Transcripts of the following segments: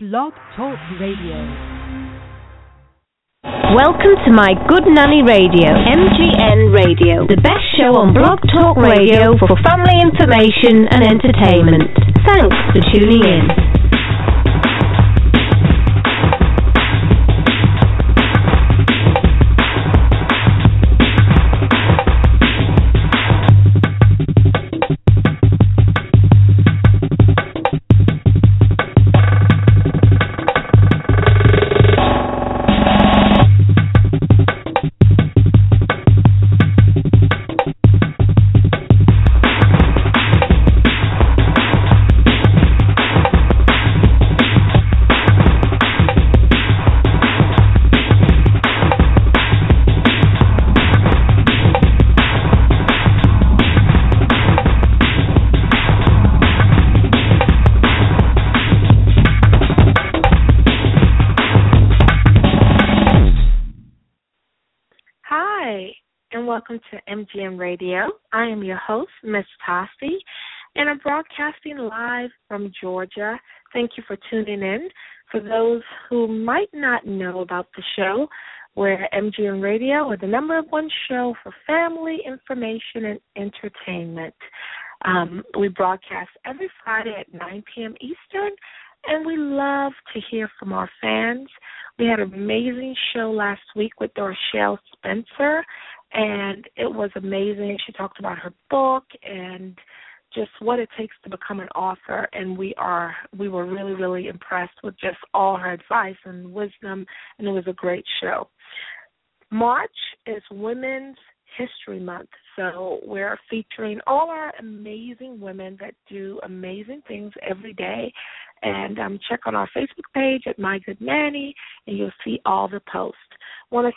Blog Talk Radio. Welcome to my Good Nanny Radio, MGN Radio, the best show on Blog Talk Radio for family information and entertainment. Thanks for tuning in. Radio. I am your host, Miss Tossie, and I'm broadcasting live from Georgia. Thank you for tuning in. For those who might not know about the show, we're MGN Radio, with the number one show for family information and entertainment. Um, we broadcast every Friday at 9 p.m. Eastern, and we love to hear from our fans. We had an amazing show last week with Rochelle Spencer, and it was amazing. She talked about her book and just what it takes to become an author. And we are we were really really impressed with just all her advice and wisdom. And it was a great show. March is women's history month. So we're featuring all our amazing women that do amazing things every day. And um, check on our Facebook page at My Good Nanny, and you'll see all the posts. Want to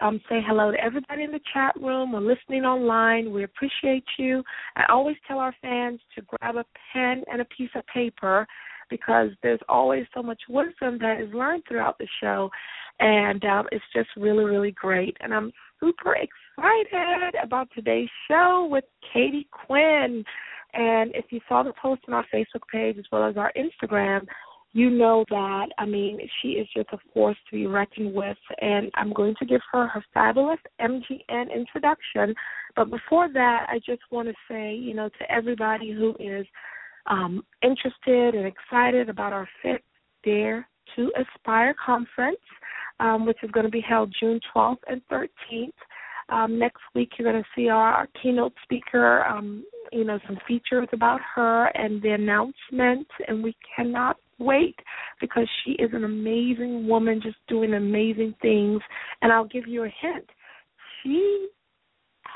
um, say hello to everybody in the chat room or listening online. We appreciate you. I always tell our fans to grab a pen and a piece of paper because there's always so much wisdom that is learned throughout the show, and um, it's just really, really great. And I'm super excited about today's show with Katie Quinn. And if you saw the post on our Facebook page as well as our Instagram, you know that, I mean, she is just a force to be reckoned with. And I'm going to give her her fabulous MGN introduction. But before that, I just want to say, you know, to everybody who is um, interested and excited about our fifth Dare to Aspire conference, um, which is going to be held June 12th and 13th. Um, next week, you're going to see our, keynote speaker, um, you know, some features about her and the announcement, and we cannot wait because she is an amazing woman, just doing amazing things. And I'll give you a hint: she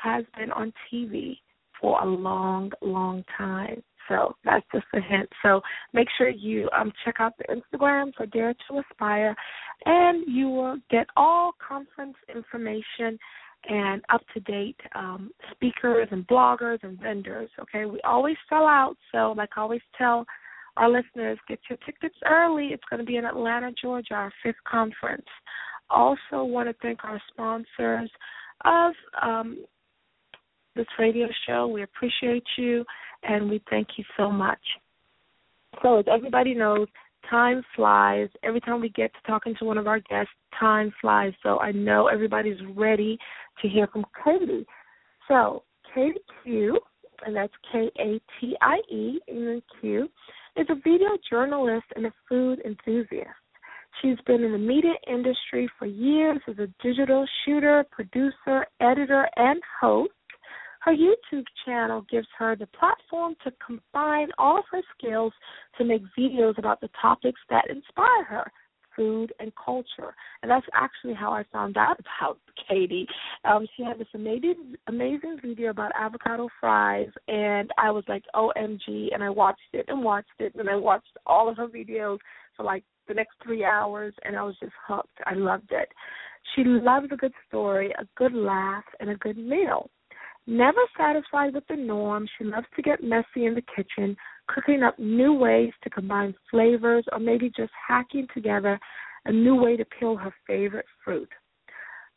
has been on TV for a long, long time. So that's just a hint. So make sure you um, check out the Instagram for Dare to Aspire, and you will get all conference information and up to date um, speakers and bloggers and vendors. Okay, we always sell out, so like I always tell our listeners, get your tickets early. It's going to be in Atlanta, Georgia, our fifth conference. Also, want to thank our sponsors of um, this radio show. We appreciate you, and we thank you so much. So, as everybody knows, time flies. Every time we get to talking to one of our guests, time flies. So I know everybody's ready to hear from Katie. So Katie Q, and that's K A T I E, and then Q, is a video journalist and a food enthusiast. She's been in the media industry for years as a digital shooter, producer, editor, and host. Her YouTube channel gives her the platform to combine all of her skills to make videos about the topics that inspire her food and culture. And that's actually how I found out about Katie. Um, she had this amazing amazing video about avocado fries and I was like, OMG and I watched it and watched it and I watched all of her videos for like the next three hours and I was just hooked. I loved it. She loves a good story, a good laugh, and a good meal. Never satisfied with the norm, she loves to get messy in the kitchen, cooking up new ways to combine flavors or maybe just hacking together a new way to peel her favorite fruit.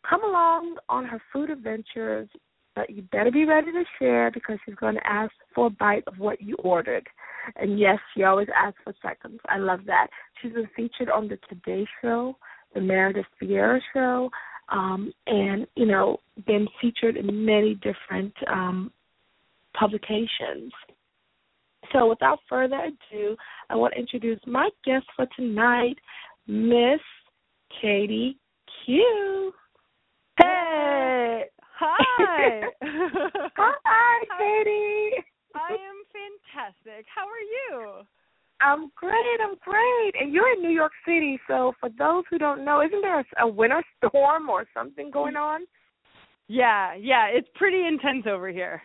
Come along on her food adventures, but you better be ready to share because she's going to ask for a bite of what you ordered. And yes, she always asks for seconds. I love that. She's been featured on the Today Show, the Meredith Vieira Show, um, and you know, been featured in many different um, publications. So, without further ado, I want to introduce my guest for tonight, Miss Katie Q. Hey! Hi! Hi, Katie. I am fantastic. How are you? I'm great. I'm great. And you're in New York City, so for those who don't know, isn't there a, a winter storm or something going on? Yeah, yeah, it's pretty intense over here.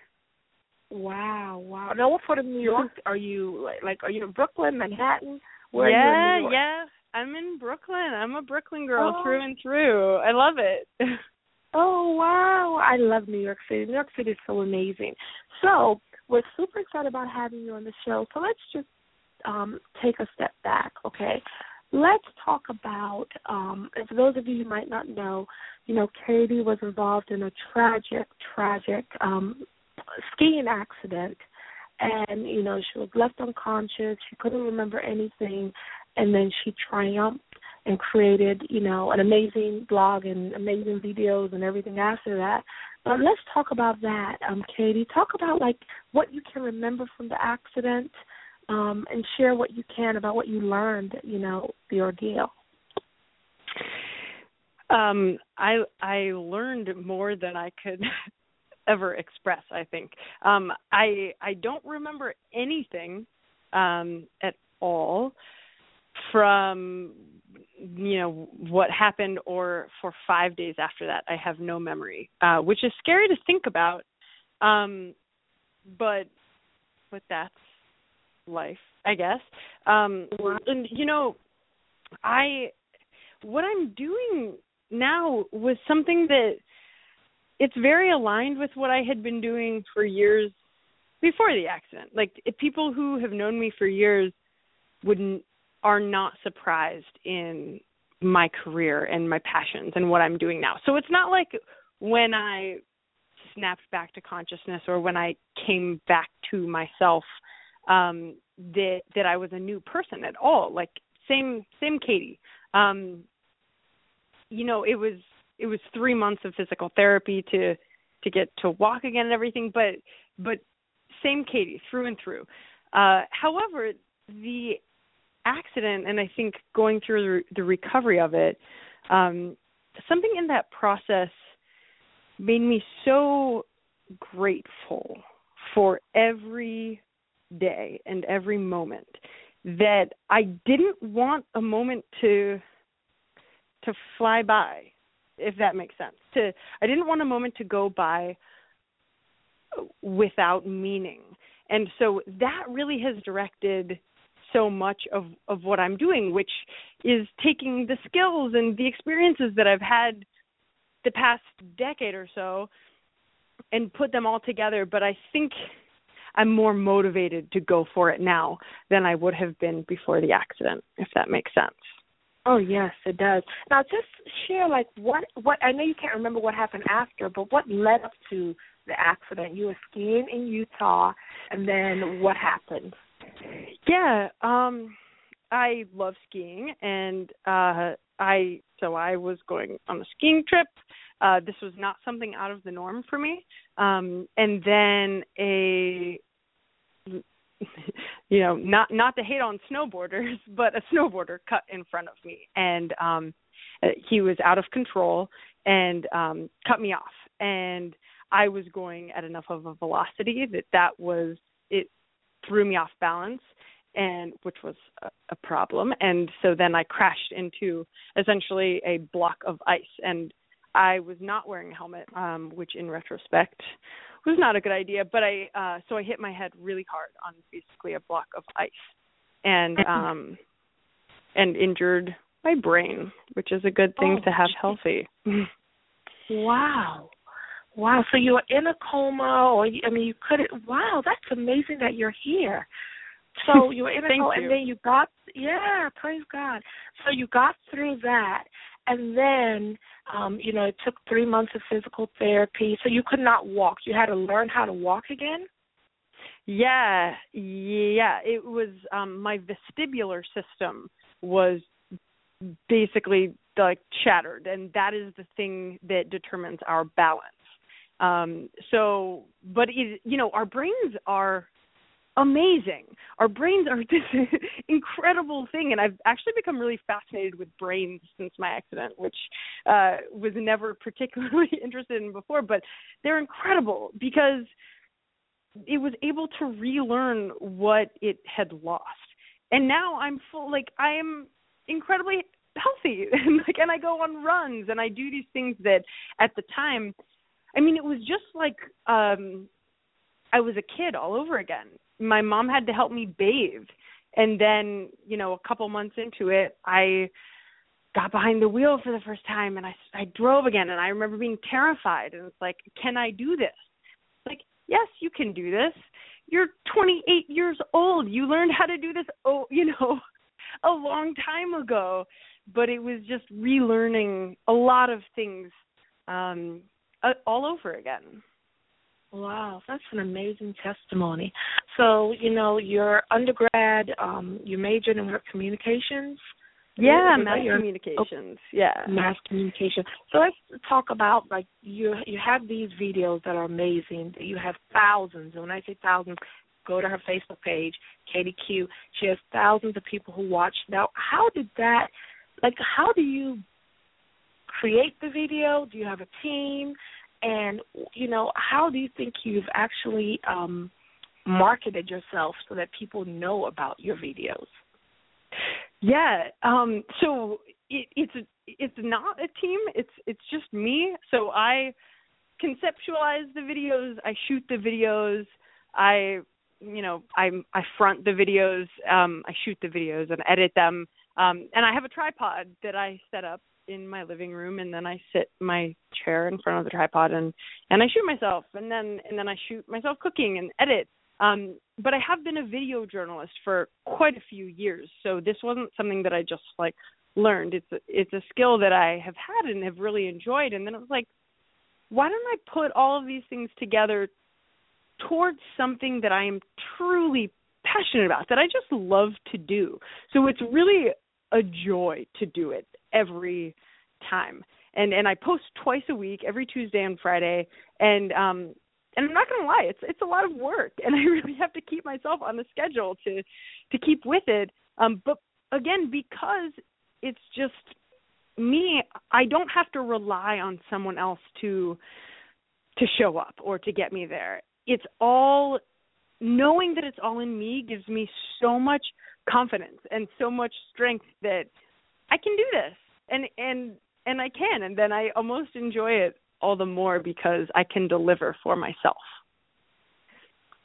Wow, wow. Now, what part of New York are you? Like, like are you in Brooklyn, Manhattan? Where yeah, are you in New York? yeah. I'm in Brooklyn. I'm a Brooklyn girl Oh. through and through. I love it. Oh wow, I love New York City. New York City is so amazing. So we're super excited about having you on the show. So let's just um, take a step back, okay? Let's talk about. Um, and for those of you who might not know, you know, Katie was involved in a tragic, tragic um, skiing accident, and you know she was left unconscious. She couldn't remember anything, and then she triumphed and created, you know, an amazing blog and amazing videos and everything after that. But let's talk about that, um, Katie. Talk about like what you can remember from the accident, um, and share what you can about what you learned, you know, the ordeal. um I I learned more than I could ever express, I think. Um I I don't remember anything um at all from you know what happened or for 5 days after that I have no memory uh which is scary to think about. Um but but that's life I guess. Um and you know I what I'm doing now was something that it's very aligned with what I had been doing for years before the accident. Like people who have known me for years wouldn't are not surprised in my career and my passions and what I'm doing now. So it's not like when I snapped back to consciousness or when I came back to myself um that that I was a new person at all. Like same same Katie. Um you know, it was it was 3 months of physical therapy to to get to walk again and everything, but but same Katie through and through. Uh however, the accident and I think going through the, the recovery of it um something in that process made me so grateful for every day and every moment that I didn't want a moment to to fly by if that makes sense. To I didn't want a moment to go by without meaning. And so that really has directed so much of of what I'm doing which is taking the skills and the experiences that I've had the past decade or so and put them all together. But I think I'm more motivated to go for it now than I would have been before the accident if that makes sense Oh yes, it does. Now just share like what what I know you can't remember what happened after, but what led up to the accident? You were skiing in Utah and then what happened? Yeah, um I love skiing and uh I so I was going on a skiing trip. Uh this was not something out of the norm for me. Um and then a you know, not not to hate on snowboarders, but a snowboarder cut in front of me. And um uh, he was out of control and um cut me off. And I was going at enough of a velocity that that was it threw me off balance and which was a, a problem. And so then I crashed into essentially a block of ice. And I was not wearing a helmet um which in retrospect was not a good idea but I uh so I hit my head really hard on basically a block of ice and um and injured my brain which is a good thing Oh, to have geez. healthy Wow. Wow. So you were in a coma or you, I mean you couldn't wow, that's amazing that you're here. So you were in a coma and then you got yeah, praise God. So you got through that and then um, you know, it took three months of physical therapy. So you could not walk. You had to learn how to walk again? Yeah, yeah. It was um my vestibular system was basically like shattered and that is the thing that determines our balance. Um so but it, you know, our brains are amazing. Our brains are this incredible thing, and I've actually become really fascinated with brains since my accident, which uh, was never particularly interested in before. But they're incredible because it was able to relearn what it had lost, and now I'm full. Like I am incredibly healthy, and like, and I go on runs, and I do these things that at the time. I mean, it was just like um I was a kid all over again. My mom had to help me bathe. And then you know a couple months into it i got behind the wheel for the first time and i i drove again. And i remember being terrified and it's like can i do this? Like yes you can do this. You're 28 years old. You learned how to do this oh you know a long time ago. But it was just relearning a lot of things um all over again Wow, that's an amazing testimony. So, you know, your undergrad, um, you majored in communications. Yeah, mass communications. Oh, yeah, mass communication. So let's talk about like you. You have these videos that are amazing. You have thousands. And when I say thousands, go to her Facebook page, Katie Q. She has thousands of people who watch. Now, how did that? Like, how do you create the video? Do you have a team? And you know, how do you think you've actually um, marketed yourself so that people know about your videos? Yeah. Um, so it, it's it's not a team. It's it's just me. So I conceptualize the videos. I shoot the videos. I you know I I front the videos. Um, I shoot the videos and edit them. Um, and I have a tripod that I set up in my living room and then I sit my chair in front of the tripod and and I shoot myself and then and then I shoot myself cooking and edit. Um but I have been a video journalist for quite a few years so this wasn't something that I just like learned. It's a, it's a skill that I have had and have really enjoyed and then it was like why don't I put all of these things together towards something that I am truly passionate about that I just love to do? So it's really a joy to do it every time. And and I post twice a week, every Tuesday and Friday, and um and I'm not gonna lie, it's it's a lot of work, and I really have to keep myself on the schedule to to keep with it. Um, but again, because it's just me, I don't have to rely on someone else to to show up or to get me there. It's all knowing that it's all in me gives me so much confidence and so much strength that I can do this and and and I can and then I almost enjoy it all the more because I can deliver for myself.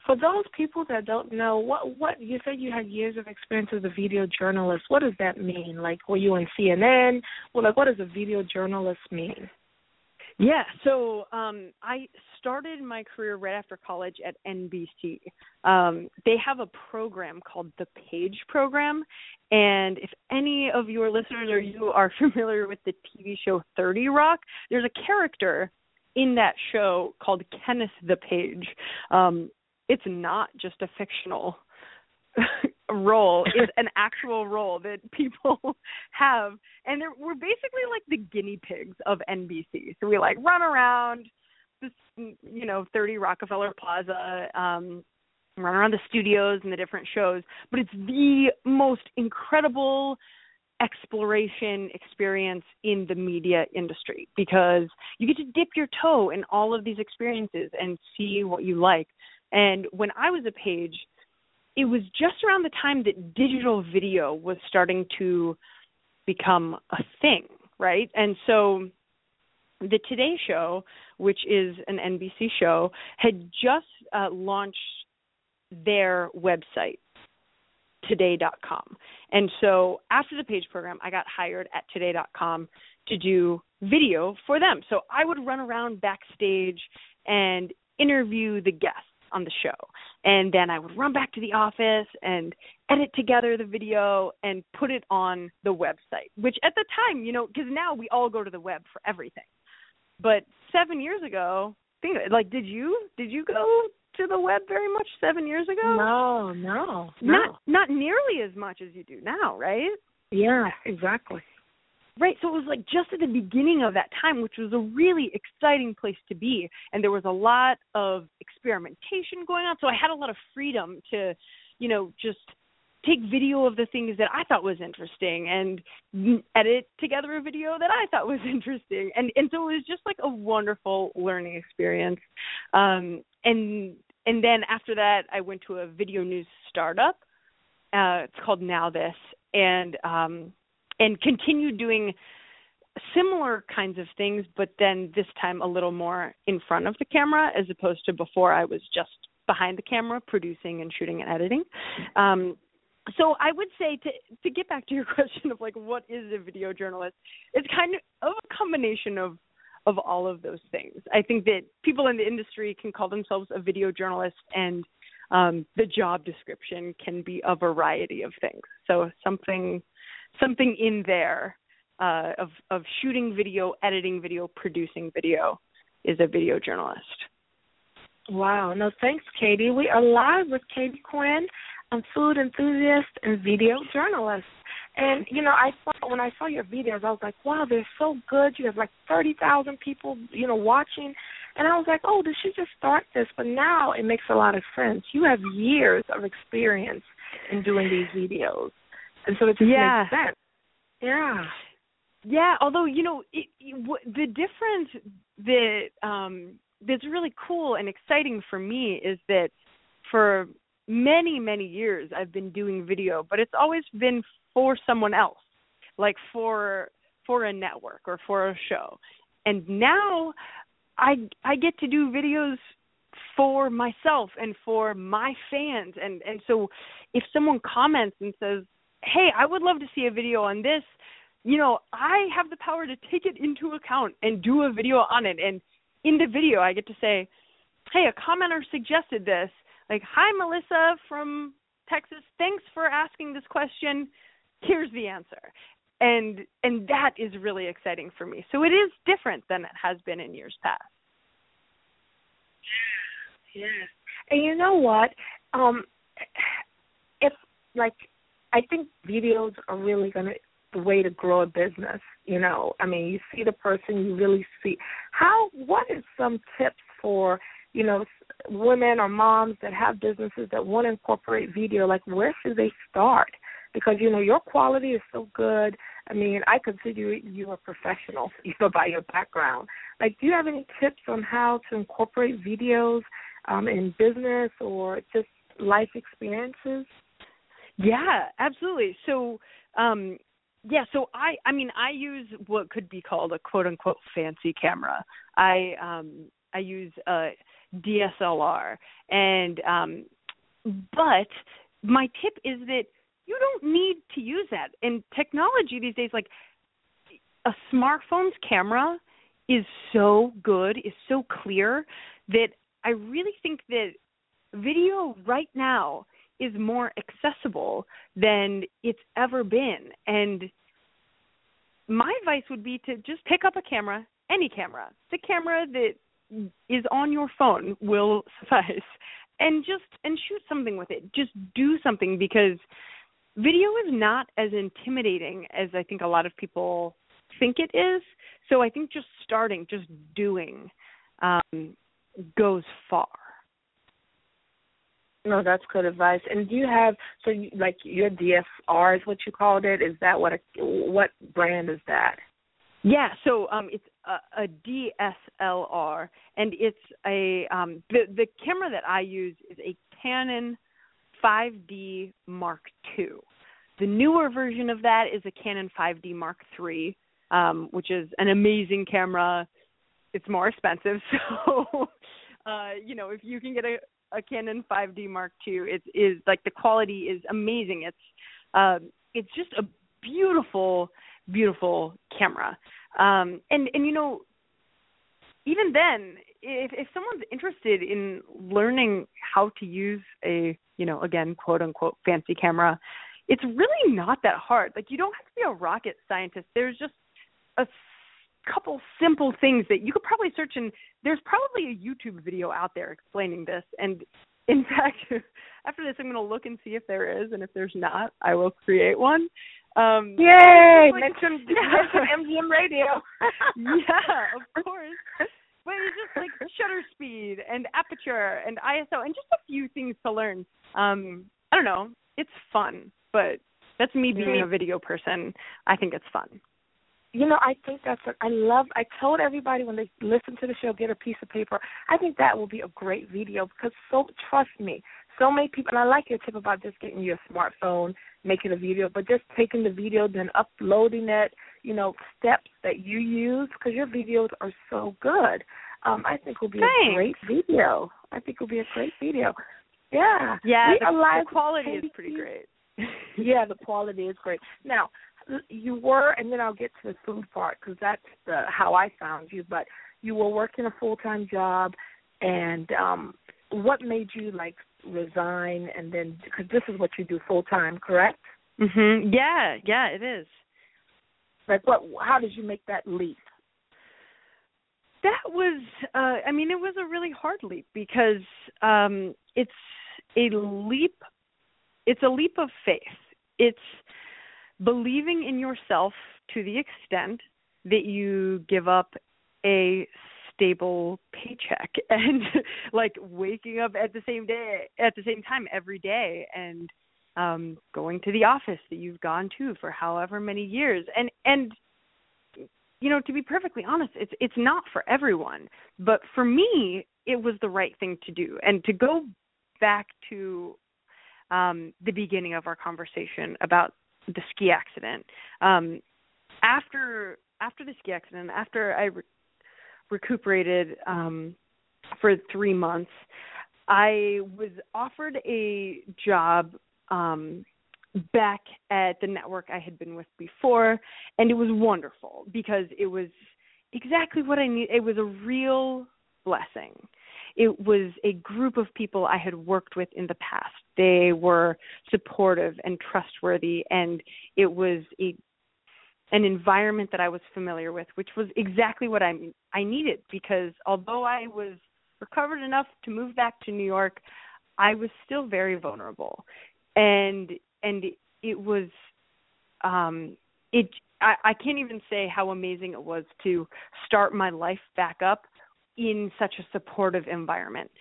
For those people that don't know, what what you said you had years of experience as a video journalist. What does that mean? Like, were you on CNN? Well, like, what does a video journalist mean? Yeah, so um, I started my career right after college at NBC. Um, they have a program called the Page Program, and if any of your listeners or you are familiar with the TV show 30 Rock, there's a character in that show called Kenneth the Page. Um, it's not just a fictional role is an actual role that people have and we're basically like the guinea pigs of NBC. So we like run around this you know 30 Rockefeller Plaza um run around the studios and the different shows, but it's the most incredible exploration experience in the media industry because you get to dip your toe in all of these experiences and see what you like. And when I was a page, it was just around the time that digital video was starting to become a thing, right? And so the Today Show, which is an NBC show, had just uh, launched their website, today.com. And so after the page program, I got hired at today.com to do video for them. So I would run around backstage and interview the guests on the show. And then I would run back to the office and edit together the video and put it on the website, which at the time, you know, because now we all go to the web for everything. But seven years ago, think like, did you did you go to the web very much seven years ago? No, no, no. Not not nearly as much as you do now, right? Yeah, exactly. Right. So it was like just at the beginning of that time, which was a really exciting place to be. And there was a lot of experimentation going on. So I had a lot of freedom to, you know, just take video of the things that I thought was interesting and edit together a video that I thought was interesting. And and so it was just like a wonderful learning experience. Um and and then after that I went to a video news startup. Uh it's called Now This and um and continue doing similar kinds of things but then this time a little more in front of the camera as opposed to before I was just behind the camera producing and shooting and editing. Um so I would say to to get back to your question of like what is a video journalist, it's kind of a combination of of all of those things. I think that people in the industry can call themselves a video journalist and um, the job description can be a variety of things. So something something in there uh, of of shooting video, editing video, producing video is a video journalist. Wow. No, thanks, Katie. We are live with Katie Quinn. I'm food enthusiast and video journalist. And you know, I saw when I saw your videos, I was like, wow, they're so good. You have like thirty thousand people, you know, watching. And I was like, oh, did she just start this? But now it makes a lot of sense. You have years of experience in doing these videos, and so it just yeah. makes sense. Yeah. Yeah, although you know it, it, the difference that um that's really cool and exciting for me is that for many many years I've been doing video, but it's always been for someone else, like for for a network or for a show. And now I I get to do videos for myself and for my fans and and so if someone comments and says, "Hey, I would love to see a video on this," you know, I have the power to take it into account and do a video on it and in the video I get to say, "Hey, a commenter suggested this like, "Hi Melissa from Texas, thanks for asking this question. Here's the answer." And and that is really exciting for me. So it is different than it has been in years past. Yes. And you know what? Um if like I think videos are really gonna the way to grow a business, you know. I mean you see the person, you really see how what is some tips for, you know, women or moms that have businesses that want to incorporate video, like where should they start? Because you know your quality is so good. I mean, I consider you a professional, you know, by your background. Like, do you have any tips on how to incorporate videos um, in business or just life experiences? Yeah, absolutely. So, um, yeah, so I, I mean, I use what could be called a quote unquote fancy camera. I, um, I use a DSLR. And um but my tip is that you don't need to use that. And technology these days like a smartphone's camera is so good, is so clear that I really think that video right now is more accessible than it's ever been. And my advice would be to just pick up a camera, any camera, the camera that is on your phone will suffice. And just and shoot something with it. Just do something because video is not as intimidating as i think a lot of people think it is. So i think just starting just doing um goes far no, that's good advice. And do you have so you, like your DSR is what you called it? Is that what a, what brand is that? Yeah, so um, it's a, a DSLR, and it's a um, the the camera that I use is a Canon 5D Mark II. The newer version of that is a Canon 5D Mark III, um, which is an amazing camera. It's more expensive, so uh, you know if you can get a, a Canon 5D Mark II, it is like the quality is amazing. It's uh, it's just a beautiful beautiful camera. Um, and and you know, even then, if if someone's interested in learning how to use a you know again quote unquote fancy camera, it's really not that hard. Like you don't have to be a rocket scientist. There's just a couple simple things that you could probably search and there's probably a YouTube video out there explaining this and in fact after this I'm going to look and see if there is and if there's not I will create one. Um Yay! like, mention, yeah. mention MGN radio. yeah, of course. But it's just like shutter speed and aperture and ISO and just a few things to learn. Um I don't know. It's fun, but that's me being a video person. I think it's fun. You know, I think that's what I love. I told everybody when they listen to the show, get a piece of paper. I think that will be a great video because so trust me, so many people. And I like your tip about just getting your smartphone, making a video, but just taking the video, then uploading it. You know, steps that you use because your videos are so good. Um, I think will be Thanks. a great video. I think will be a great video. Yeah. Yeah, we the, live the quality is pretty great. yeah, the quality is great. Now, you were, and then I'll get to the food part because that's the, how I found you. But you were working a full time job, and um, what made you like resign? And then because this is what you do full time, correct? Mhm. Yeah, yeah, it is. Like, what? How did you make that leap? That was uh I mean it was a really hard leap because um it's a leap it's a leap of faith. It's believing in yourself to the extent that you give up a stable paycheck and like waking up at the same day at the same time every day and um going to the office that you've gone to for however many years. And and you know to be perfectly honest it's it's not for everyone. But for me it was the right thing to do. And to go back to um the beginning of our conversation about the ski accident um after after the ski accident after i re- recuperated um for 3 months i was offered a job um back at the network I had been with before and it was wonderful because it was exactly what I need it was a real blessing. It was a group of people I had worked with in the past. They were supportive and trustworthy and it was a an environment that I was familiar with, which was exactly what I I needed because although I was recovered enough to move back to New York, I was still very vulnerable. And and it was um it I, I can't even say how amazing it was to start my life back up in such a supportive environment.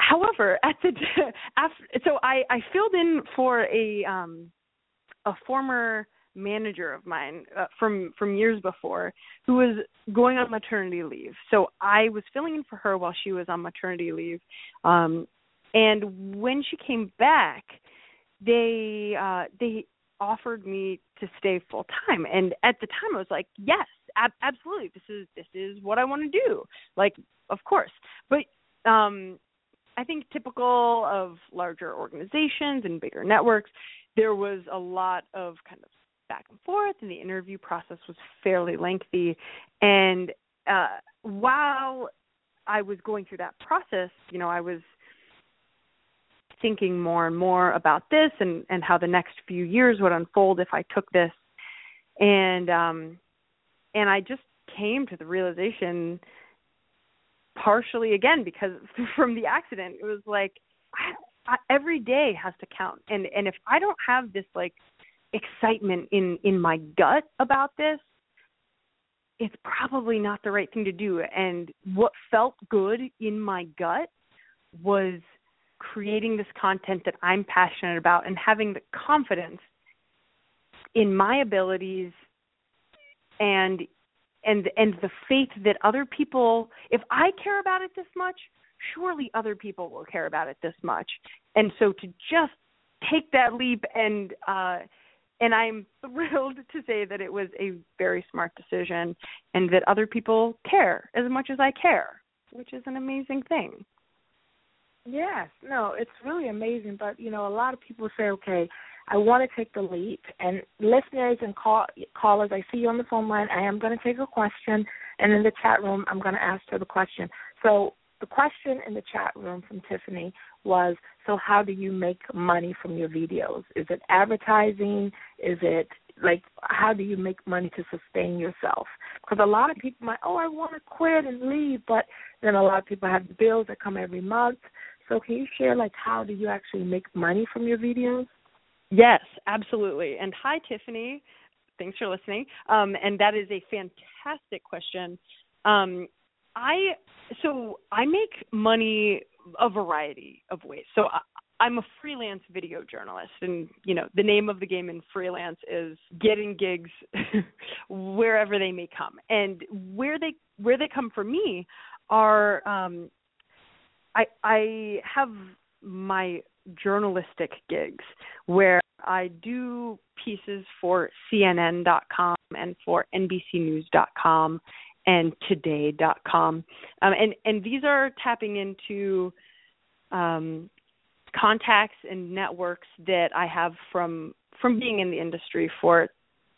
However, at the after, so I I filled in for a um a former manager of mine uh, from from years before who was going on maternity leave. So I was filling in for her while she was on maternity leave. Um and when she came back, they uh they offered me to stay full time and at the time I was like, "Yes, ab- absolutely. This is this is what I want to do." Like, of course. But um I think typical of larger organizations and bigger networks, there was a lot of kind of back and forth and the interview process was fairly lengthy and uh while I was going through that process, you know, I was thinking more and more about this and and how the next few years would unfold if I took this and um and I just came to the realization partially again because from the accident it was like I, I, every day has to count. And and if I don't have this like excitement in in my gut about this it's probably not the right thing to do. And what felt good in my gut was creating this content that I'm passionate about and having the confidence in my abilities and and and the faith that other people if I care about it this much, surely other people will care about it this much. And so to just take that leap and uh and I'm thrilled to say that it was a very smart decision and that other people care as much as I care, which is an amazing thing. Yes, no, it's really amazing. But you know, a lot of people say, "Okay, I want to take the leap." And listeners and call, callers, I see you on the phone line. I am going to take a question, and in the chat room, I'm going to ask her the question. So the question in the chat room from Tiffany was, "So how do you make money from your videos? Is it advertising? Is it like how do you make money to sustain yourself? Because a lot of people might, oh, I want to quit and leave, but then a lot of people have bills that come every month. So can you share like how do you actually make money from your videos? Yes, absolutely. And hi, Tiffany. Thanks for listening. Um, and that is a fantastic question. Um, I so I make money a variety of ways. So I, I'm a freelance video journalist, and you know the name of the game in freelance is getting gigs wherever they may come, and where they where they come for me are um, I I have my journalistic gigs where I do pieces for CNN.com and for NBCNews.com and Today.com, um, and and these are tapping into um, contacts and networks that I have from from being in the industry for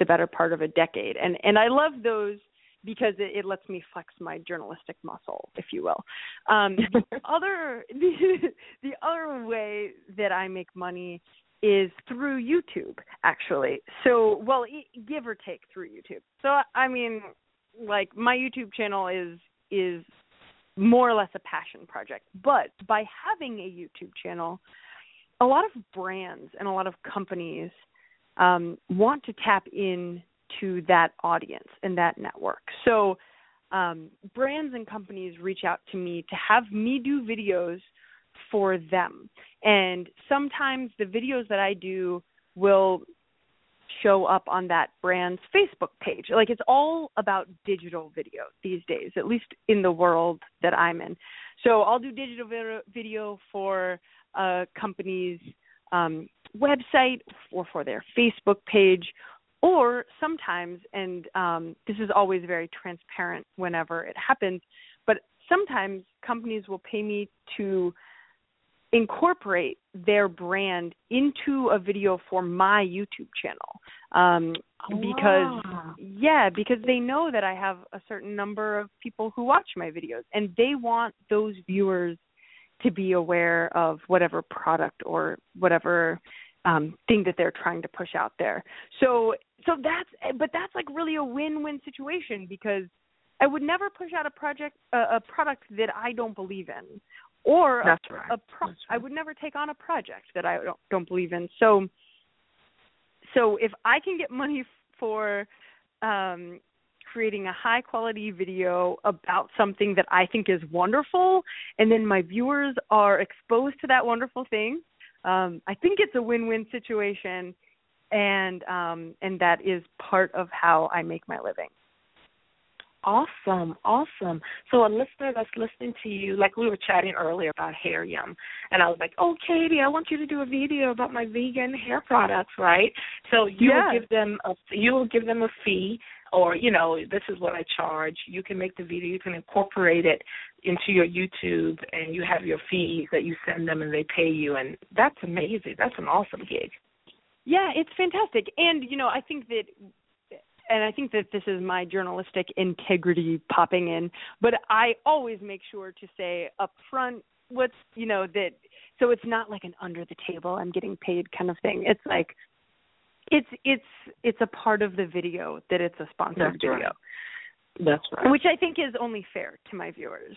the better part of a decade, and and I love those because it, it lets me flex my journalistic muscle, if you will. Um, the other the, the other way that I make money is through YouTube, actually. So, well, give or take through YouTube. So, I mean, like my YouTube channel is is more or less a passion project. But by having a YouTube channel, a lot of brands and a lot of companies um, want to tap in to that audience and that network. So um, brands and companies reach out to me to have me do videos for them. And sometimes the videos that I do will show up on that brand's Facebook page. Like it's all about digital video these days, at least in the world that I'm in. So I'll do digital video for a company's um, website or for their Facebook page or sometimes, and um, this is always very transparent whenever it happens, but sometimes companies will pay me to incorporate their brand into a video for my YouTube channel. Um, because wow. yeah, because they know that I have a certain number of people who watch my videos and they want those viewers to be aware of whatever product or whatever um thing that they're trying to push out there. So so that's but that's like really a win-win situation because I would never push out a project uh, a product that I don't believe in or that's a, right. a pro- that's I would never take on a project that I don't don't believe in. So so if I can get money for um creating a high quality video about something that I think is wonderful and then my viewers are exposed to that wonderful thing um, I think it's a win-win situation, and um, and that is part of how I make my living. Awesome, awesome. So a listener that's listening to you, like we were chatting earlier about hair yum, and I was like, "Oh, Katie, I want you to do a video about my vegan hair products, right?" So you Yeah. will give them a you will give them a fee, or you know, this is what I charge. You can make the video, you can incorporate it into your YouTube, and you have your fees that you send them, and they pay you, and that's amazing. That's an awesome gig. Yeah, it's fantastic, and you know, I think that. And I think that this is my journalistic integrity popping in, but I always make sure to say up front what's you know that so it's not like an under the table I'm getting paid kind of thing. It's like it's it's it's a part of the video that it's a sponsored That's video. right. That's right. which I think is only fair to my viewers.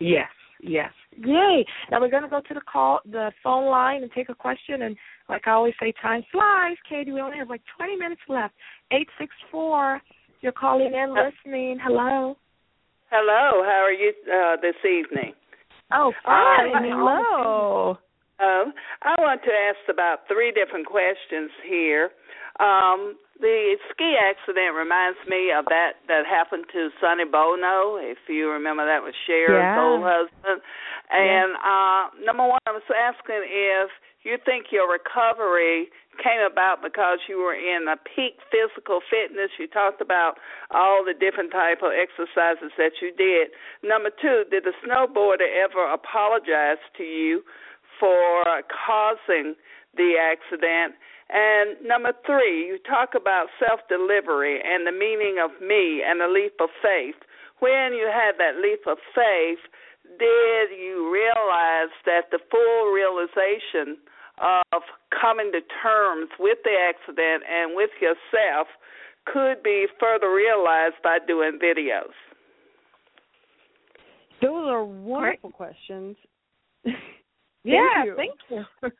Yes, yes. Yay. Now we're gonna go to the call the phone line and take a question and like I always say, time flies, Katie. We only have like twenty minutes left. Eight six four. You're calling in, listening. Hello. Hello, how are you uh, this evening? Oh, fine. fine. Hello. Um, I want to ask about three different questions here. Um, the ski accident reminds me of that that happened to Sonny Bono, if you remember that was Cher's Yeah. old husband. And uh number one I was asking if you think your recovery came about because you were in a peak physical fitness. You talked about all the different type of exercises that you did. Number two, did the snowboarder ever apologize to you for causing the accident? And number three, you talk about self delivery and the meaning of me and the leap of faith. When you had that leap of faith, did you realize that the full realization of coming to terms with the accident and with yourself could be further realized by doing videos? Those are wonderful Great. questions. yeah, you. thank you.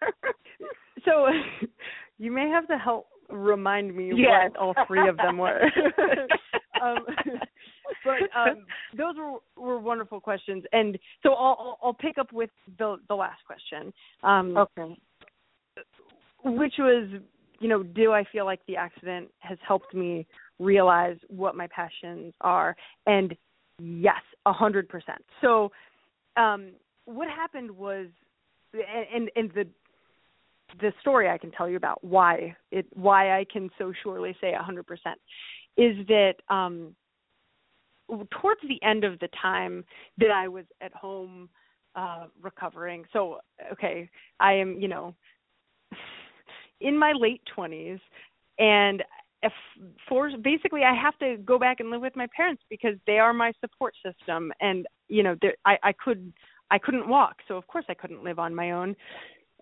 so you may have to help remind me yes. what all three of them were. um, but um, those were, were wonderful questions, and so I'll, I'll pick up with the the last question. Um, okay. Which was, you know, do I feel like the accident has helped me realize what my passions are? And yes, a hundred percent. So, um, what happened was, and and the the story I can tell you about why it why I can so surely say a hundred percent is that um towards the end of the time that I was at home uh recovering. So okay, I am, you know, in my late 20s and if for basically I have to go back and live with my parents because they are my support system and you know I I could I couldn't walk so of course I couldn't live on my own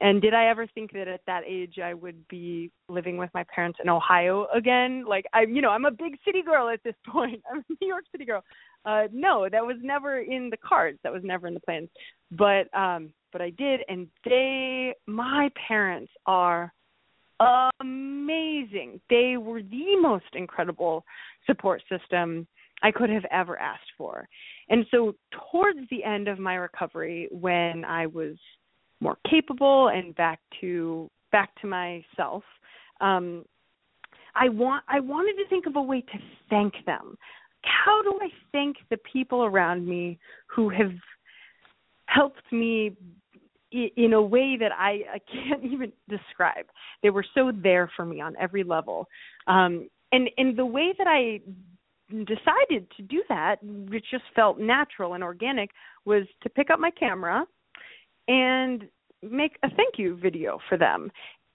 and did I ever think that at that age I would be living with my parents in Ohio again? Like I you know, I'm a big city girl at this point. I'm a New York City girl. Uh no, that was never in the cards. That was never in the plans. But um but I did and they my parents are amazing. They were the most incredible support system I could have ever asked for. And so towards the end of my recovery when I was more capable and back to back to myself um i want i wanted to think of a way to thank them how do i thank the people around me who have helped me in a way that I, I can't even describe. They were so there for me on every level. Um, and and the way that I decided to do that, which just felt natural and organic, was to pick up my camera and make a thank you video for them.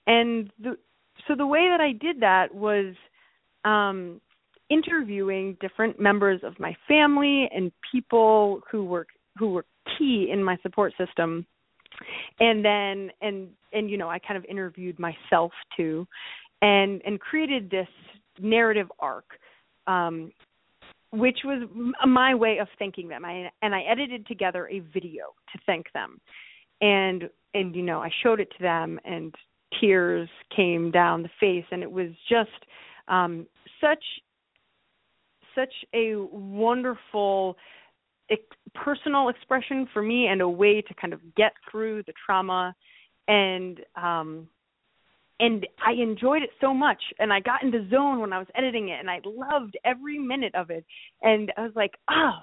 And the, so the way that I did that was um, interviewing different members of my family and people who were who were key in my support system. And then and and you know I kind of interviewed myself too, and and created this narrative arc um, which was my way of thanking them. I, and I edited together a video to thank them. And and you know I showed it to them and tears came down the face. And it was just um such such a wonderful personal expression for me and a way to kind of get through the trauma. And um and I enjoyed it so much. And I got in the zone when I was editing it and I loved every minute of it. And I was like, "Oh,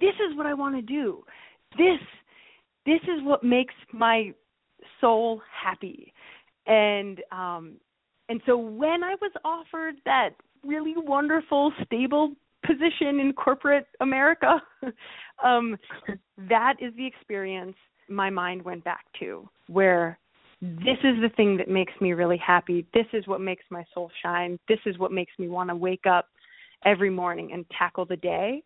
this is what I want to do. This this is what makes my soul happy. And um and so when i was offered that really wonderful stable position in corporate america um that is the experience my mind went back to where this is the thing that makes me really happy this is what makes my soul shine this is what makes me want to wake up every morning and tackle the day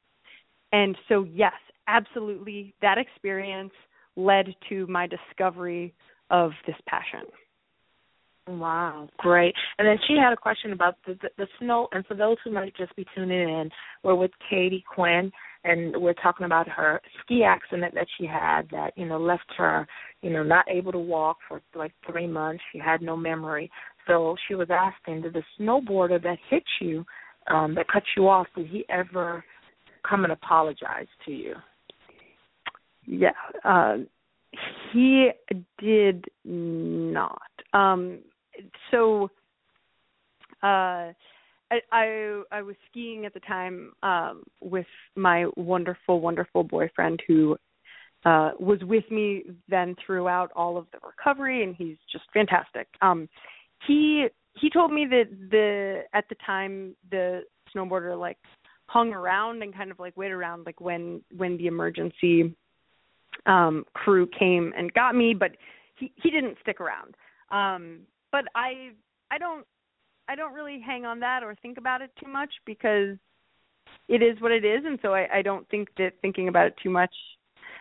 and so yes absolutely that experience led to my discovery of this passion. Wow, great. And then she had a question about the, the, the snow. And for those who might just be tuning in, we're with Katie Quinn, and we're talking about her ski accident that she had that you know left her, you know, not able to walk for like three months. She had no memory. So she was asking, did the snowboarder that hit you, um, that cut you off, did he ever come and apologize to you? Yeah, uh, he did not. Um, so uh, I, I I was skiing at the time um, with my wonderful, wonderful boyfriend who uh, was with me then throughout all of the recovery, and he's just fantastic. Um, he he told me that the at the time the snowboarder like hung around and kind of like waited around like when when the emergency um crew came and got me but he he didn't stick around um but i i don't i don't really hang on that or think about it too much because it is what it is and so i i don't think that thinking about it too much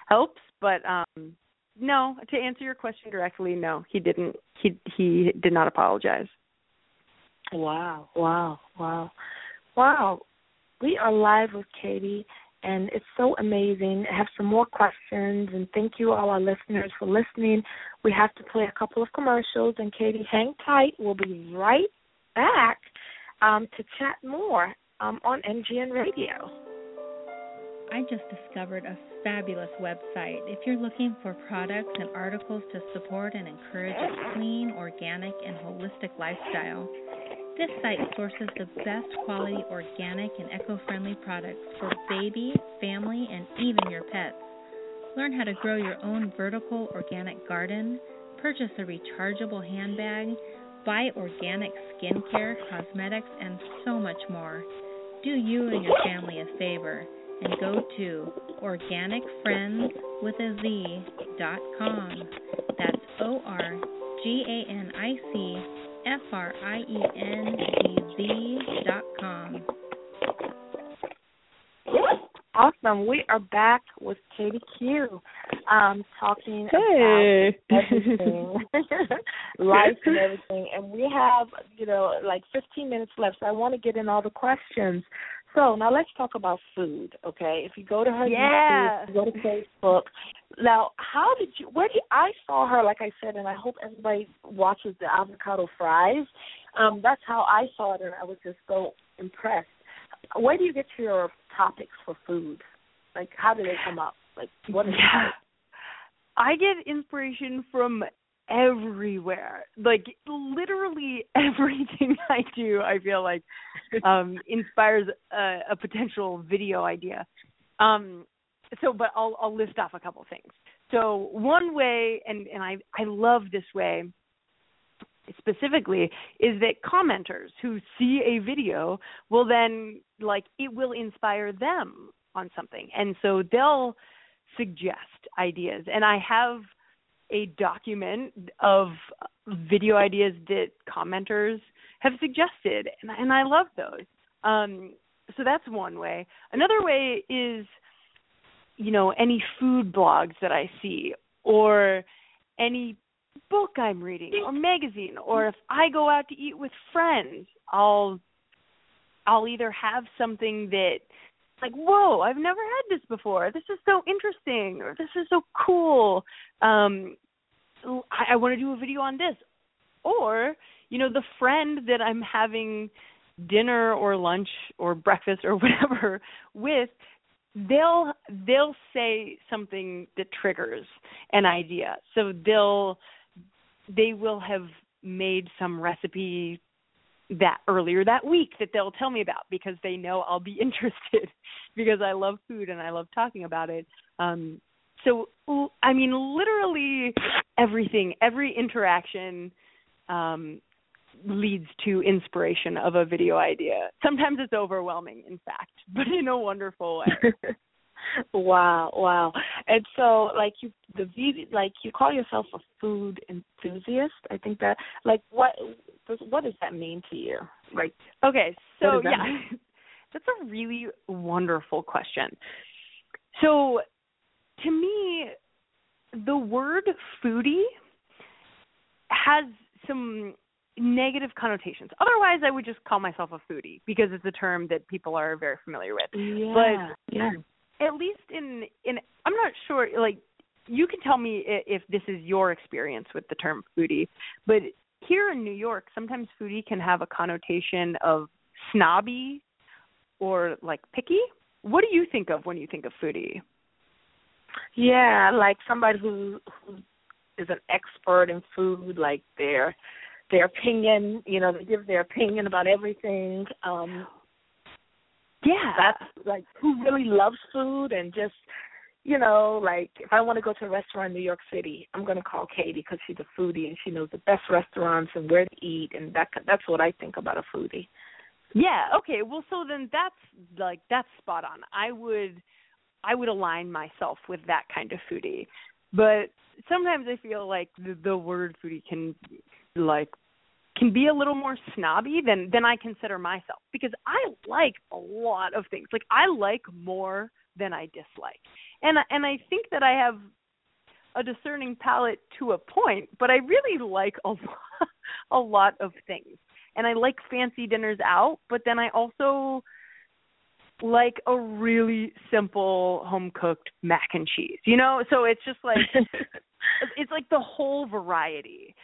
helps but um no, to answer your question directly, no, he didn't. He he did not apologize. Wow, wow, wow, wow. We are live with Katie, and it's so amazing. I have some more questions, and thank you, all our listeners, for listening. We have to play a couple of commercials, and Katie, hang tight. We'll be right back um, to chat more um, on MGN Radio. I just discovered a fabulous website. If you're looking for products and articles to support and encourage a clean, organic, and holistic lifestyle, this site sources the best quality organic and eco friendly products for baby, family, and even your pets. Learn how to grow your own vertical organic garden, purchase a rechargeable handbag, buy organic skincare, cosmetics, and so much more. Do you and your family a favor and go to organicfriendswithaz.com. That's O R G A N I C F R I E N D Z dot com. Awesome. We are back with Katie Q, um, talking hey. about everything, life and everything. And we have, you know, like 15 minutes left, so I want to get in all the questions. So now let's talk about food, okay? If you go to her yeah. YouTube, go to Facebook. Now, how did you? Where did I saw her? Like I said, and I hope everybody watches the avocado fries. Um, that's how I saw it, and I was just so impressed. Where do you get your topics for food? Like, how do they come up? Like, what is yeah. I get inspiration from everywhere. Like literally everything I do, I feel like um inspires a, a potential video idea. Um so but I'll I'll list off a couple things. So one way and and I I love this way specifically is that commenters who see a video will then like it will inspire them on something. And so they'll suggest ideas. And I have a document of video ideas that commenters have suggested, and, and I love those. Um, so that's one way. Another way is, you know, any food blogs that I see, or any book I'm reading, or magazine, or if I go out to eat with friends, I'll I'll either have something that like whoa i've never had this before. This is so interesting or this is so cool. Um I, I want to do a video on this, or you know the friend that I'm having dinner or lunch or breakfast or whatever with they'll they'll say something that triggers an idea. So they'll they will have made some recipe that earlier that week that they'll tell me about because they know I'll be interested because I love food and I love talking about it. Um so I mean, literally everything, every interaction um, leads to inspiration of a video idea. Sometimes it's overwhelming, in fact, but in a wonderful way. wow, wow. And so, like you, the like you call yourself a food enthusiast. I think that, like, what what does that mean to you? Like, okay, so yeah, that's a really wonderful question. So to me, the word foodie has some negative connotations. Otherwise, I would just call myself a foodie because it's a term that people are very familiar with. Yeah, but yeah. at least in in I'm not sure like you can tell me if this is your experience with the term foodie, but here in New York, sometimes foodie can have a connotation of snobby or like picky. What do you think of when you think of foodie? Yeah, like somebody who who is an expert in food, like their their opinion, you know, they give their opinion about everything. Um yeah, that's like who really loves food and just you know, like if I want to go to a restaurant in New York City, I'm going to call Katie because she's a foodie and she knows the best restaurants and where to eat, and that that's what I think about a foodie. Yeah. Okay. Well, so then that's like that's spot on. I would I would align myself with that kind of foodie. But sometimes I feel like the, the word foodie can like can be a little more snobby than than I consider myself because I like a lot of things. Like I like more than I dislike. And and I think that I have a discerning palate to a point, but I really like a lot, a lot of things. And I like fancy dinners out, but then I also like a really simple home cooked mac and cheese. You know, so it's just like it's like the whole variety.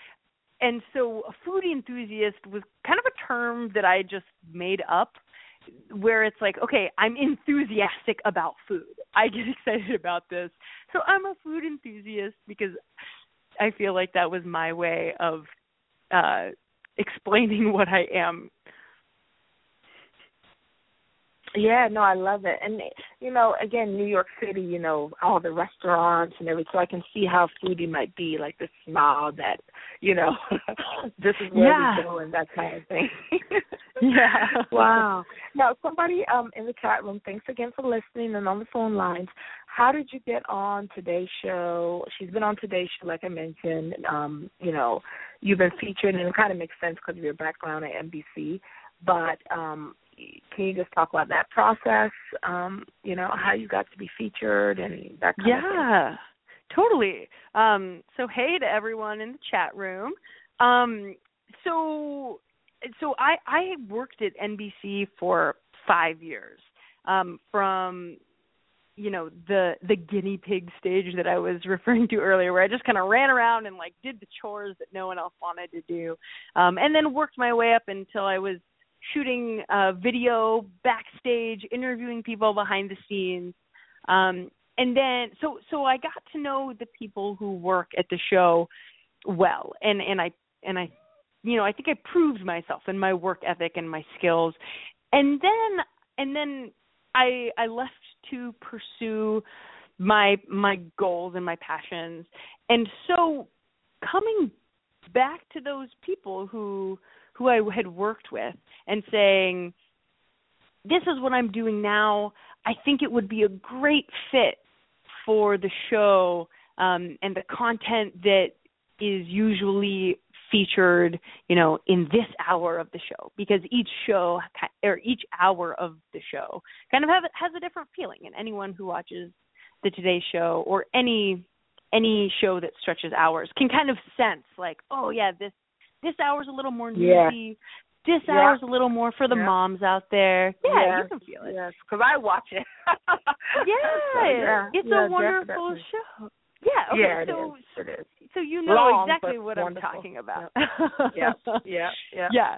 And so a foodie enthusiast was kind of a term that I just made up where it's like, okay, I'm enthusiastic about food. I get excited about this. So I'm a food enthusiast because I feel like that was my way of uh explaining what I am yeah, no, I love it. And you know, again, New York City, you know, all the restaurants and everything, so I can see how foodie might be, like the smile that, you know, this is where yeah. we go and that kind of thing. yeah. Wow. Now, somebody um in the chat room, thanks again for listening and on the phone lines. How did you get on today's show? She's been on today's show, like I mentioned. Um, you know, you've been featured, and it kind of makes sense because of your background at NBC. But um, can you just talk about that process? Um, you know, how you got to be featured and that kind of thing. yeah, totally. Um, so hey to everyone in the chat room. Um, so so I I worked at NBC for five years. Um, from you know the the guinea pig stage that I was referring to earlier, where I just kind of ran around and like did the chores that no one else wanted to do, um, and then worked my way up until I was shooting uh, video backstage, interviewing people behind the scenes, um, and then so so I got to know the people who work at the show well, and and I and I, you know, I think I proved myself and my work ethic and my skills, and then and then I I left to pursue my my goals and my passions, and so coming back to those people who who I had worked with and saying, This is what I'm doing now. I think it would be a great fit for the show um, and the content that is usually featured, you know, in this hour of the show because each show or each hour of the show kind of have, has a different feeling, and anyone who watches the Today Show or any any show that stretches hours can kind of sense like, oh yeah, this this hour's a little more newsy. Yeah. This yeah. hour's a little more for the yeah. moms out there. Yeah, you can feel it. Yes, because I watch it. yeah, so, it's a wonderful definitely. show. Yeah, okay, yeah, it so is. It is. so you know Long, exactly what wonderful. I'm talking about. yeah, yeah, yeah. Yeah.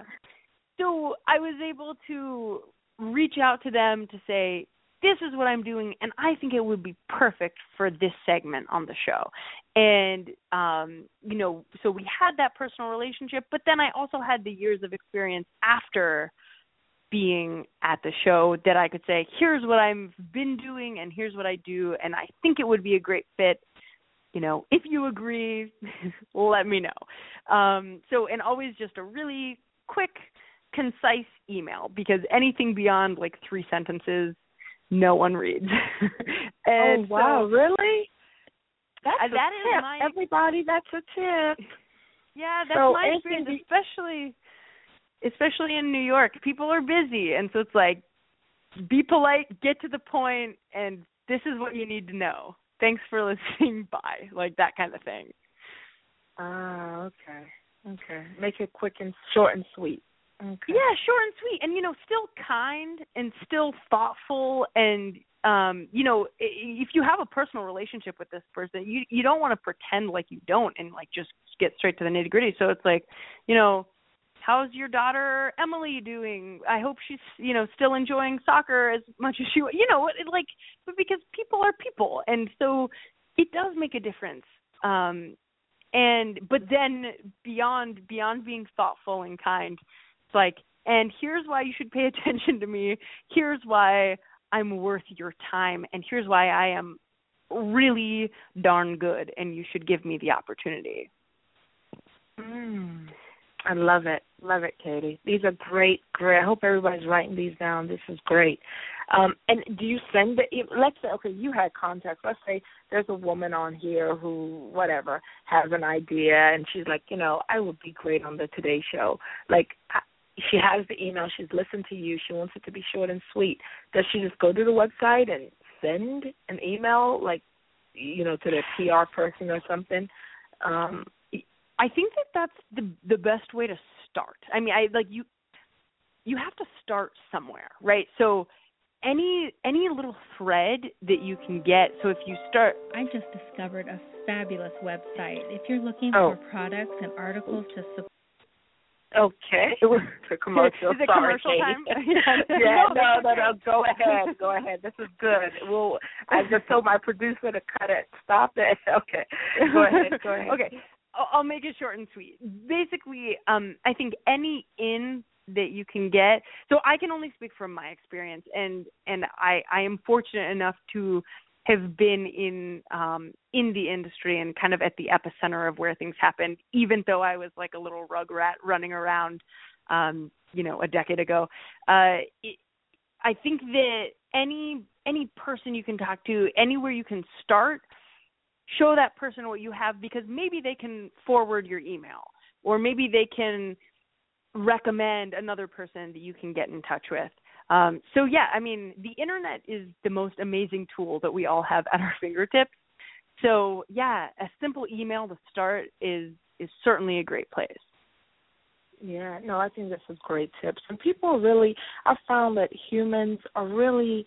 So I was able to reach out to them to say, this is what I'm doing, and I think it would be perfect for this segment on the show. And um, you know, so we had that personal relationship, but then I also had the years of experience after being at the show that I could say, here's what I've been doing and here's what I do and I think it would be a great fit. You know, if you agree, let me know. Um, so and always just a really quick, concise email because anything beyond like three sentences no one reads. and oh wow, so, really? That's uh, a that is tip. my Everybody, that's a tip. Yeah, that's so my experience, especially especially in New York. People are busy, and so it's like, be polite, get to the point, and this is what you need to know. Thanks for listening. Bye, like that kind of thing. Ah, okay, okay. Make it quick and short and sweet. Okay. Yeah, short and sweet, and you know, still kind and still thoughtful, and um, you know, if you have a personal relationship with this person, you you don't want to pretend like you don't and like just get straight to the nitty gritty. So it's like, you know, how's your daughter Emily doing? I hope she's you know still enjoying soccer as much as she you know it, like, but because people are people, and so it does make a difference. Um, and but then beyond beyond being thoughtful and kind it's like, and here's why you should pay attention to me. Here's why I'm worth your time, and here's why I am really darn good, and you should give me the opportunity. Mm. I love it. Love it, Katie. These are great, great. I hope everybody's writing these down. This is great. Um, and do you send the? Let's say, okay, you had contacts. Let's say there's a woman on here who, whatever, has an idea, and she's like, you know, I would be great on the Today Show. Like, she has the email, she's listened to you, she wants it to be short and sweet. Does she just go to the website and send an email like you know, to the PR person or something. Um, I think that that's the the best way to start. I mean, I like you you have to start somewhere, right? So any any little thread that you can get. So if you start I just discovered a fabulous website. If you're looking oh. for products and articles to support Okay. It was commercial. Is it Sorry, commercial Katie. time? yeah, No, no, no, no. Go ahead. Go ahead. This is good. Well, I just told my producer to cut it. Stop it. Okay. Go ahead. Go ahead. okay. I'll I'll make it short and sweet. Basically, um, I think any in that you can get. So I can only speak from my experience, and and I I am fortunate enough to have been in um in the industry and kind of at the epicenter of where things happened even though I was like a little rug rat running around um you know a decade ago. Uh it, I think that any any person you can talk to anywhere you can start show that person what you have because maybe they can forward your email or maybe they can recommend another person that you can get in touch with um, so yeah, I mean, the internet is the most amazing tool that we all have at our fingertips. So yeah, a simple email to start is is certainly a great place. Yeah, no, I think that's a great tips. And people really, I found that humans are really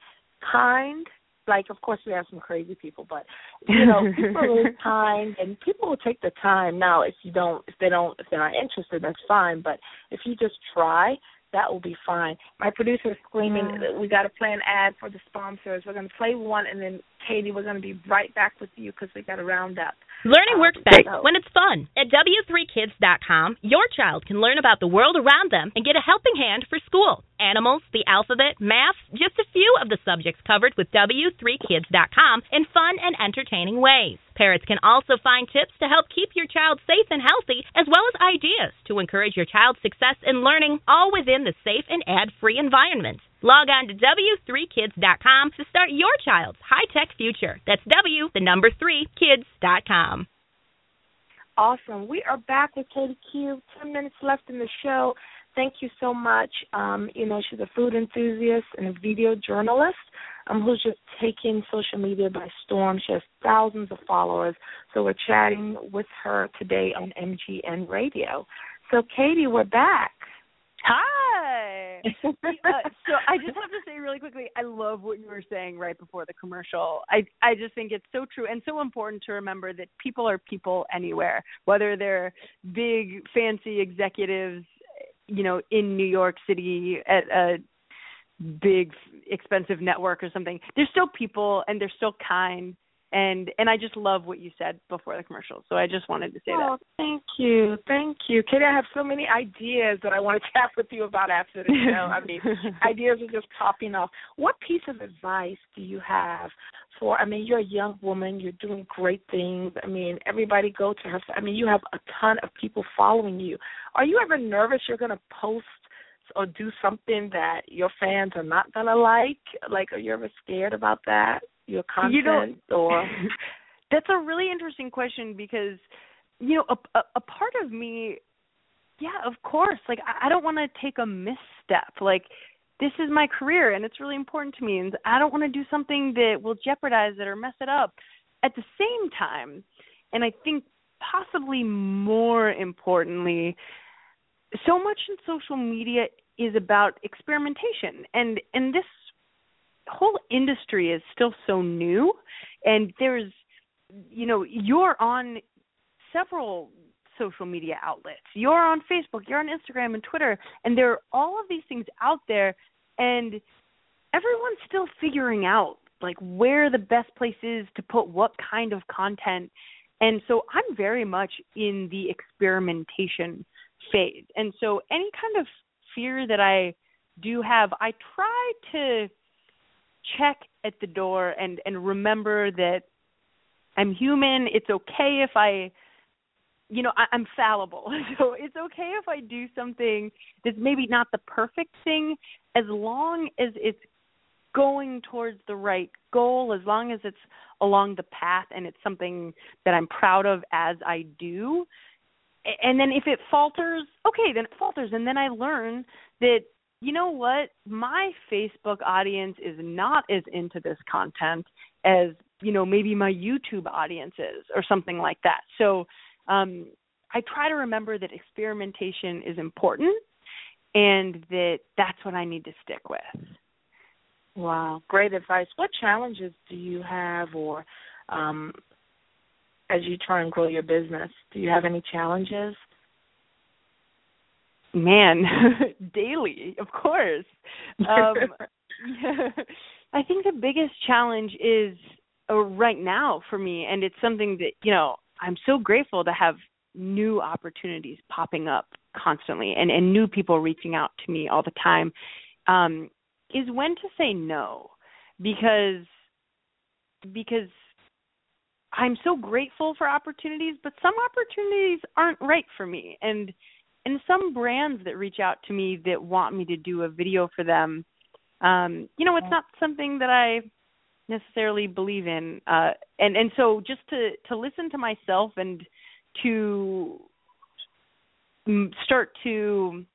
kind. Like, of course, we have some crazy people, but you know, people are really kind, and people will take the time. Now, if you don't, if they don't, if they're not interested, that's fine. But if you just try, that will be fine. My producer is screaming, Yeah. we got to play an ad for the sponsors. We're going to play one, and then Katie, we're going to be right back with you because we got to round up. Learning Um, works best so- when it's fun. At W3Kids.com, your child can learn about the world around them and get a helping hand for school. Animals, the alphabet, math, just a few of the subjects covered with W3Kids.com in fun and entertaining ways. Parents can also find tips to help keep your child safe and healthy, as well as ideas to encourage your child's success in learning, all within the safe and ad-free environment. Log on to W3Kids.com to start your child's high-tech future. That's W, the number 3, kids.com. Awesome. We are back with Katie Q. Ten minutes left in the show. Thank you so much. Um, you know, she's a food enthusiast and a video journalist um, who's just taking social media by storm. She has thousands of followers. So we're chatting with her today on MGN Radio. So, Katie, we're back. Hi. uh, so I just have to say really quickly, I love what you were saying right before the commercial. I I just think it's so true and so important to remember that people are people anywhere, whether they're big fancy executives, you know, in New York City at a big expensive network or something. They're still people and they're still kind and and I just love what you said before the commercial. So I just wanted to say Oh, that. thank you, thank you, Katie. I have so many ideas that I want to chat with you about after the show. I mean, ideas are just popping off. What piece of advice do you have for? I mean, you're a young woman. You're doing great things. I mean, everybody go to her. I mean, you have a ton of people following you. Are you ever nervous you're going to post? Or do something that your fans are not gonna like? Like, are you ever scared about that? Your content You know- or That's a really interesting question because you know a, a, a part of me yeah of course like I, I don't want to take a misstep like this is my career and it's really important to me and I don't want to do something that will jeopardize it or mess it up. At the same time and I think possibly more importantly so much in social media is about experimentation and and this whole industry is still so new and there's you know you're on several social media outlets. You're on facebook you're on instagram and twitter and there are all of these things out there and everyone's still figuring out like where the best place is to put what kind of content. And so i'm very much in the experimentation phase. And so any kind of fear that i do have i try to check at the door and and remember that I'm human. It's okay if I you know, I, I'm fallible. So it's okay if I do something that's maybe not the perfect thing as long as it's going towards the right goal, as long as it's along the path and it's something that I'm proud of as I do. And then if it falters, okay, then it falters and then I learn that you know what? My Facebook audience is not as into this content as you know maybe my youtube audience is or something like that. So um i try to remember that experimentation is important and that that's what i need to stick with. Wow. Great advice. What challenges do you have or um as you try and grow your business do you have any challenges man daily of course um i think the biggest challenge is uh, right now for me and it's something that you know i'm so grateful to have new opportunities popping up constantly and and new people reaching out to me all the time um is when to say no because because I'm so grateful for opportunities, but some opportunities aren't right for me. And and some brands that reach out to me that want me to do a video for them um you know it's not something that i necessarily believe in uh and and so just to to listen to myself and to start to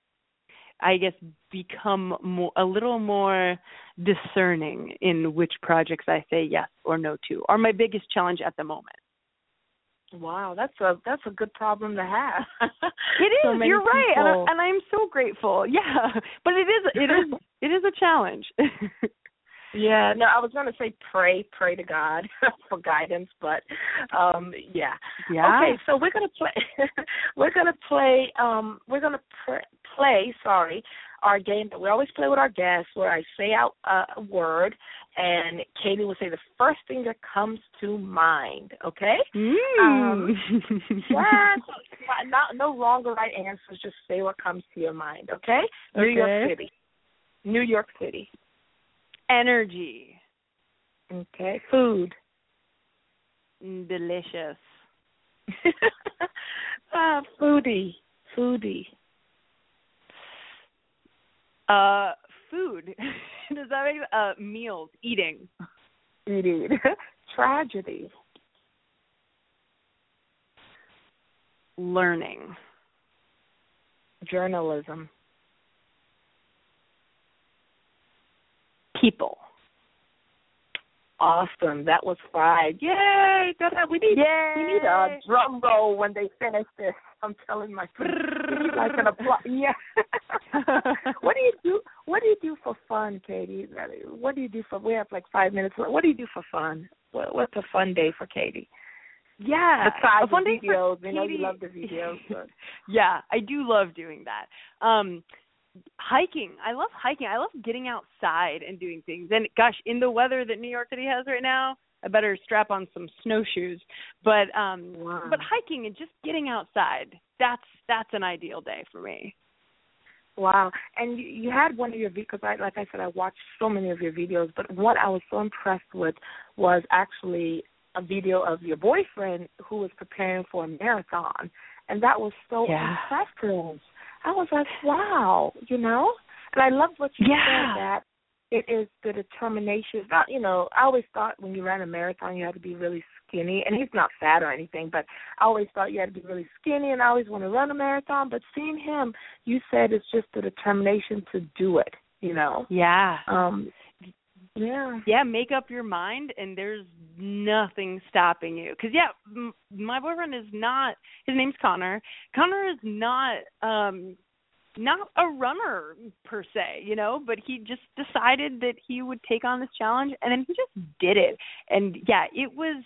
i guess become more a little more discerning in which projects i say yes or no to are my biggest challenge at the moment Wow, that's a that's a good problem to have. it is. so you're right, and, people... I, and I'm so grateful. Yeah, but it is it is it is a challenge. yeah, no, I was going to say pray, pray to God for guidance, but um yeah. Yeah. Okay, so we're going to play we're going to play um we're going to pr- play, sorry, our game that we always play with our guests where I say out uh, a word and Katie will say the first thing that comes to mind. Okay. Mm. Um, yeah, not no longer right answers. Just say what comes to your mind. Okay. New okay. York City. New York City. Energy. Okay. Food. Mm, delicious. uh, foodie. Foodie. Uh, food. Does that make uh meals? Eating. Eating. Tragedy. Learning. Journalism. People. Awesome. That was five. Yay! We need Yay! we need a drum roll when they finish this. I'm telling my friends. like an applause. Yeah. what do you do? What do you do for fun, Katie? What do you do for? We have like five minutes. Left? What do you do for fun? What, what's a fun day for Katie? Yeah, Besides fun the videos, for you know Katie. you love the videos. But. yeah, I do love doing that. Um hiking. I love hiking. I love getting outside and doing things. And gosh, in the weather that New York City has right now, I better strap on some snowshoes. But um wow. but hiking and just getting outside. That's that's an ideal day for me. Wow. And you, you had one of your because I like I said I watched so many of your videos, but what I was so impressed with was actually a video of your boyfriend who was preparing for a marathon. And that was so Yeah. impressive. I was like, wow, you know? And I love what you Yeah. said that it is the determination. Not, you know, I always thought when you ran a marathon you had to be really skinny. And he's not fat or anything, but I always thought you had to be really skinny and I always want to run a marathon. But seeing him, you said it's just the determination to do it, you know? Yeah. Um, yeah. yeah make up your mind and there's nothing stopping you. Because yeah m- my boyfriend is not his name's connor. Connor is not um not a runner per se you know but he just decided that he would take on this challenge and then he just did it. And yeah it was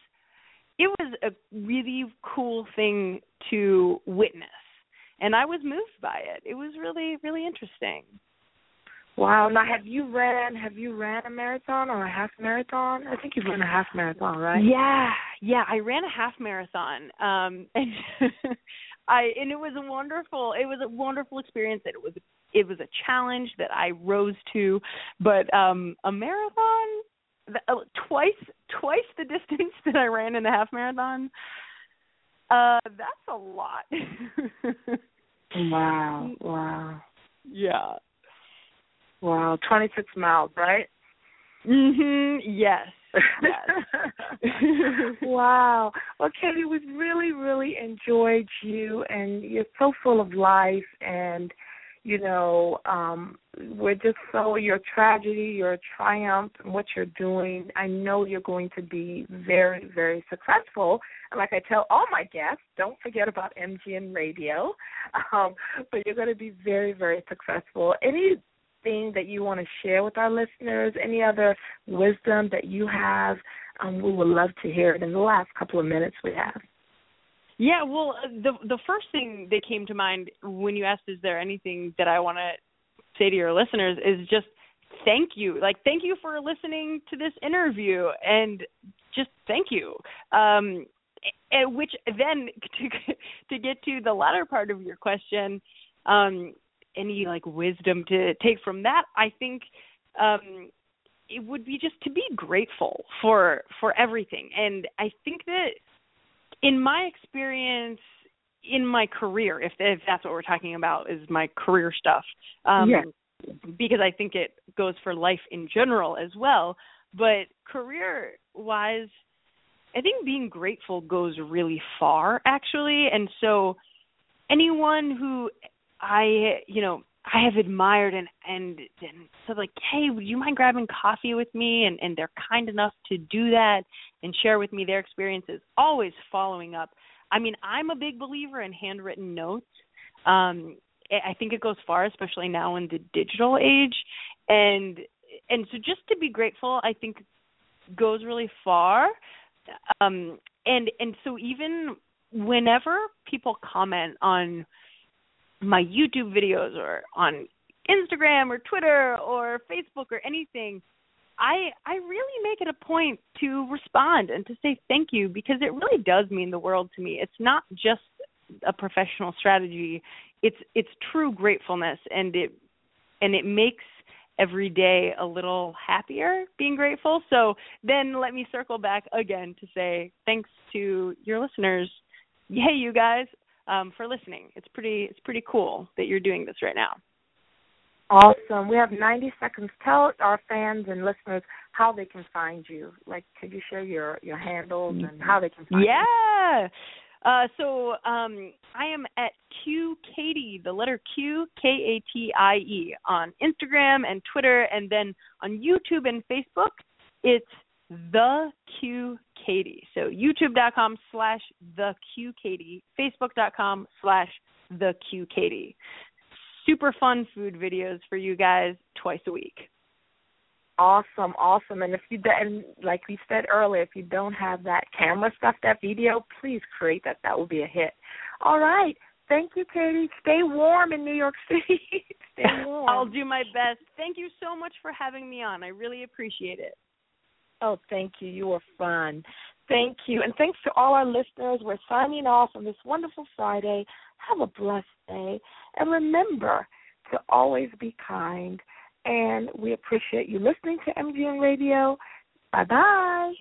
it was a really cool thing to witness. And i was moved by it. It was really really interesting Wow. Now, have you ran? Have you ran a marathon or a half marathon? I think you've run a half marathon, right? Yeah, yeah. I ran a half marathon, um, and I and it was a wonderful. It was a wonderful experience. That it was it was a challenge that I rose to, but um, a marathon th- uh, twice twice the distance that I ran in the half marathon. Uh, that's a lot. Wow. Wow. yeah. Wow. Twenty six miles, right? Mhm. Yes. Yes. wow. Well, Katie, we've really, really enjoyed you, and you're so full of life, and you know, um, we're just so your tragedy, your triumph, and what you're doing. I know you're going to be very, very successful. And like I tell all my guests, don't forget about MGN Radio. Um, but you're going to be very, very successful. Anything that you want to share with our listeners? Any other wisdom that you have? Um, we would love to hear it in the last couple of minutes we have. Yeah, well, uh, the the first thing that came to mind when you asked, "Is there anything that I want to say to your listeners?" is just thank you. Like, thank you for listening to this interview, and just thank you. Um, and which then to to get to the latter part of your question, um, any like wisdom to take from that, I think um, it would be just to be grateful for for everything, and I think that in my experience in my career if if that's what we're talking about is my career stuff um yes. because i think it goes for life in general as well. But career wise i think being grateful goes really far actually. And so anyone who i you know I have admired and and and said like, hey, would you mind grabbing coffee with me? And and they're kind enough to do that and share with me their experiences. Always following up. I mean, I'm a big believer in handwritten notes. Um, I think it goes far, especially now in the digital age. And and so just to be grateful, I think goes really far. Um, and and so even whenever people comment on my YouTube videos or on Instagram or Twitter or Facebook or anything, I I really make it a point to respond and to say thank you because it really does mean the world to me. It's not just a professional strategy. It's it's true gratefulness and it and it makes every day a little happier being grateful. So then let me circle back again to say thanks to your listeners. Hey you guys, um, for listening. It's pretty it's pretty cool that you're doing this right now. Awesome. We have 90 seconds. Tell our fans and listeners how they can find you. Like, could you share your your handles and how they can find yeah. you? Yeah. Uh, so um, I am at Q Katie, the letter Q K A T I E on Instagram and Twitter, and then on YouTube and Facebook, it's the Q Katie. So youtube.com slash the Q Katie, facebook.com slash the Q Katie. Super fun food videos for you guys twice a week. Awesome, awesome. And if you and like we said earlier, if you don't have that camera stuff, that video, please create that. That will be a hit. All right. Thank you, Katie. Stay warm in New York City. Stay warm. I'll do my best. Thank you so much for having me on. I really appreciate it. Oh, thank you. You were fun. Thank you. And thanks to all our listeners. We're signing off on this wonderful Friday. Have a blessed day. And remember to always be kind. And we appreciate you listening to MGN Radio. Bye bye.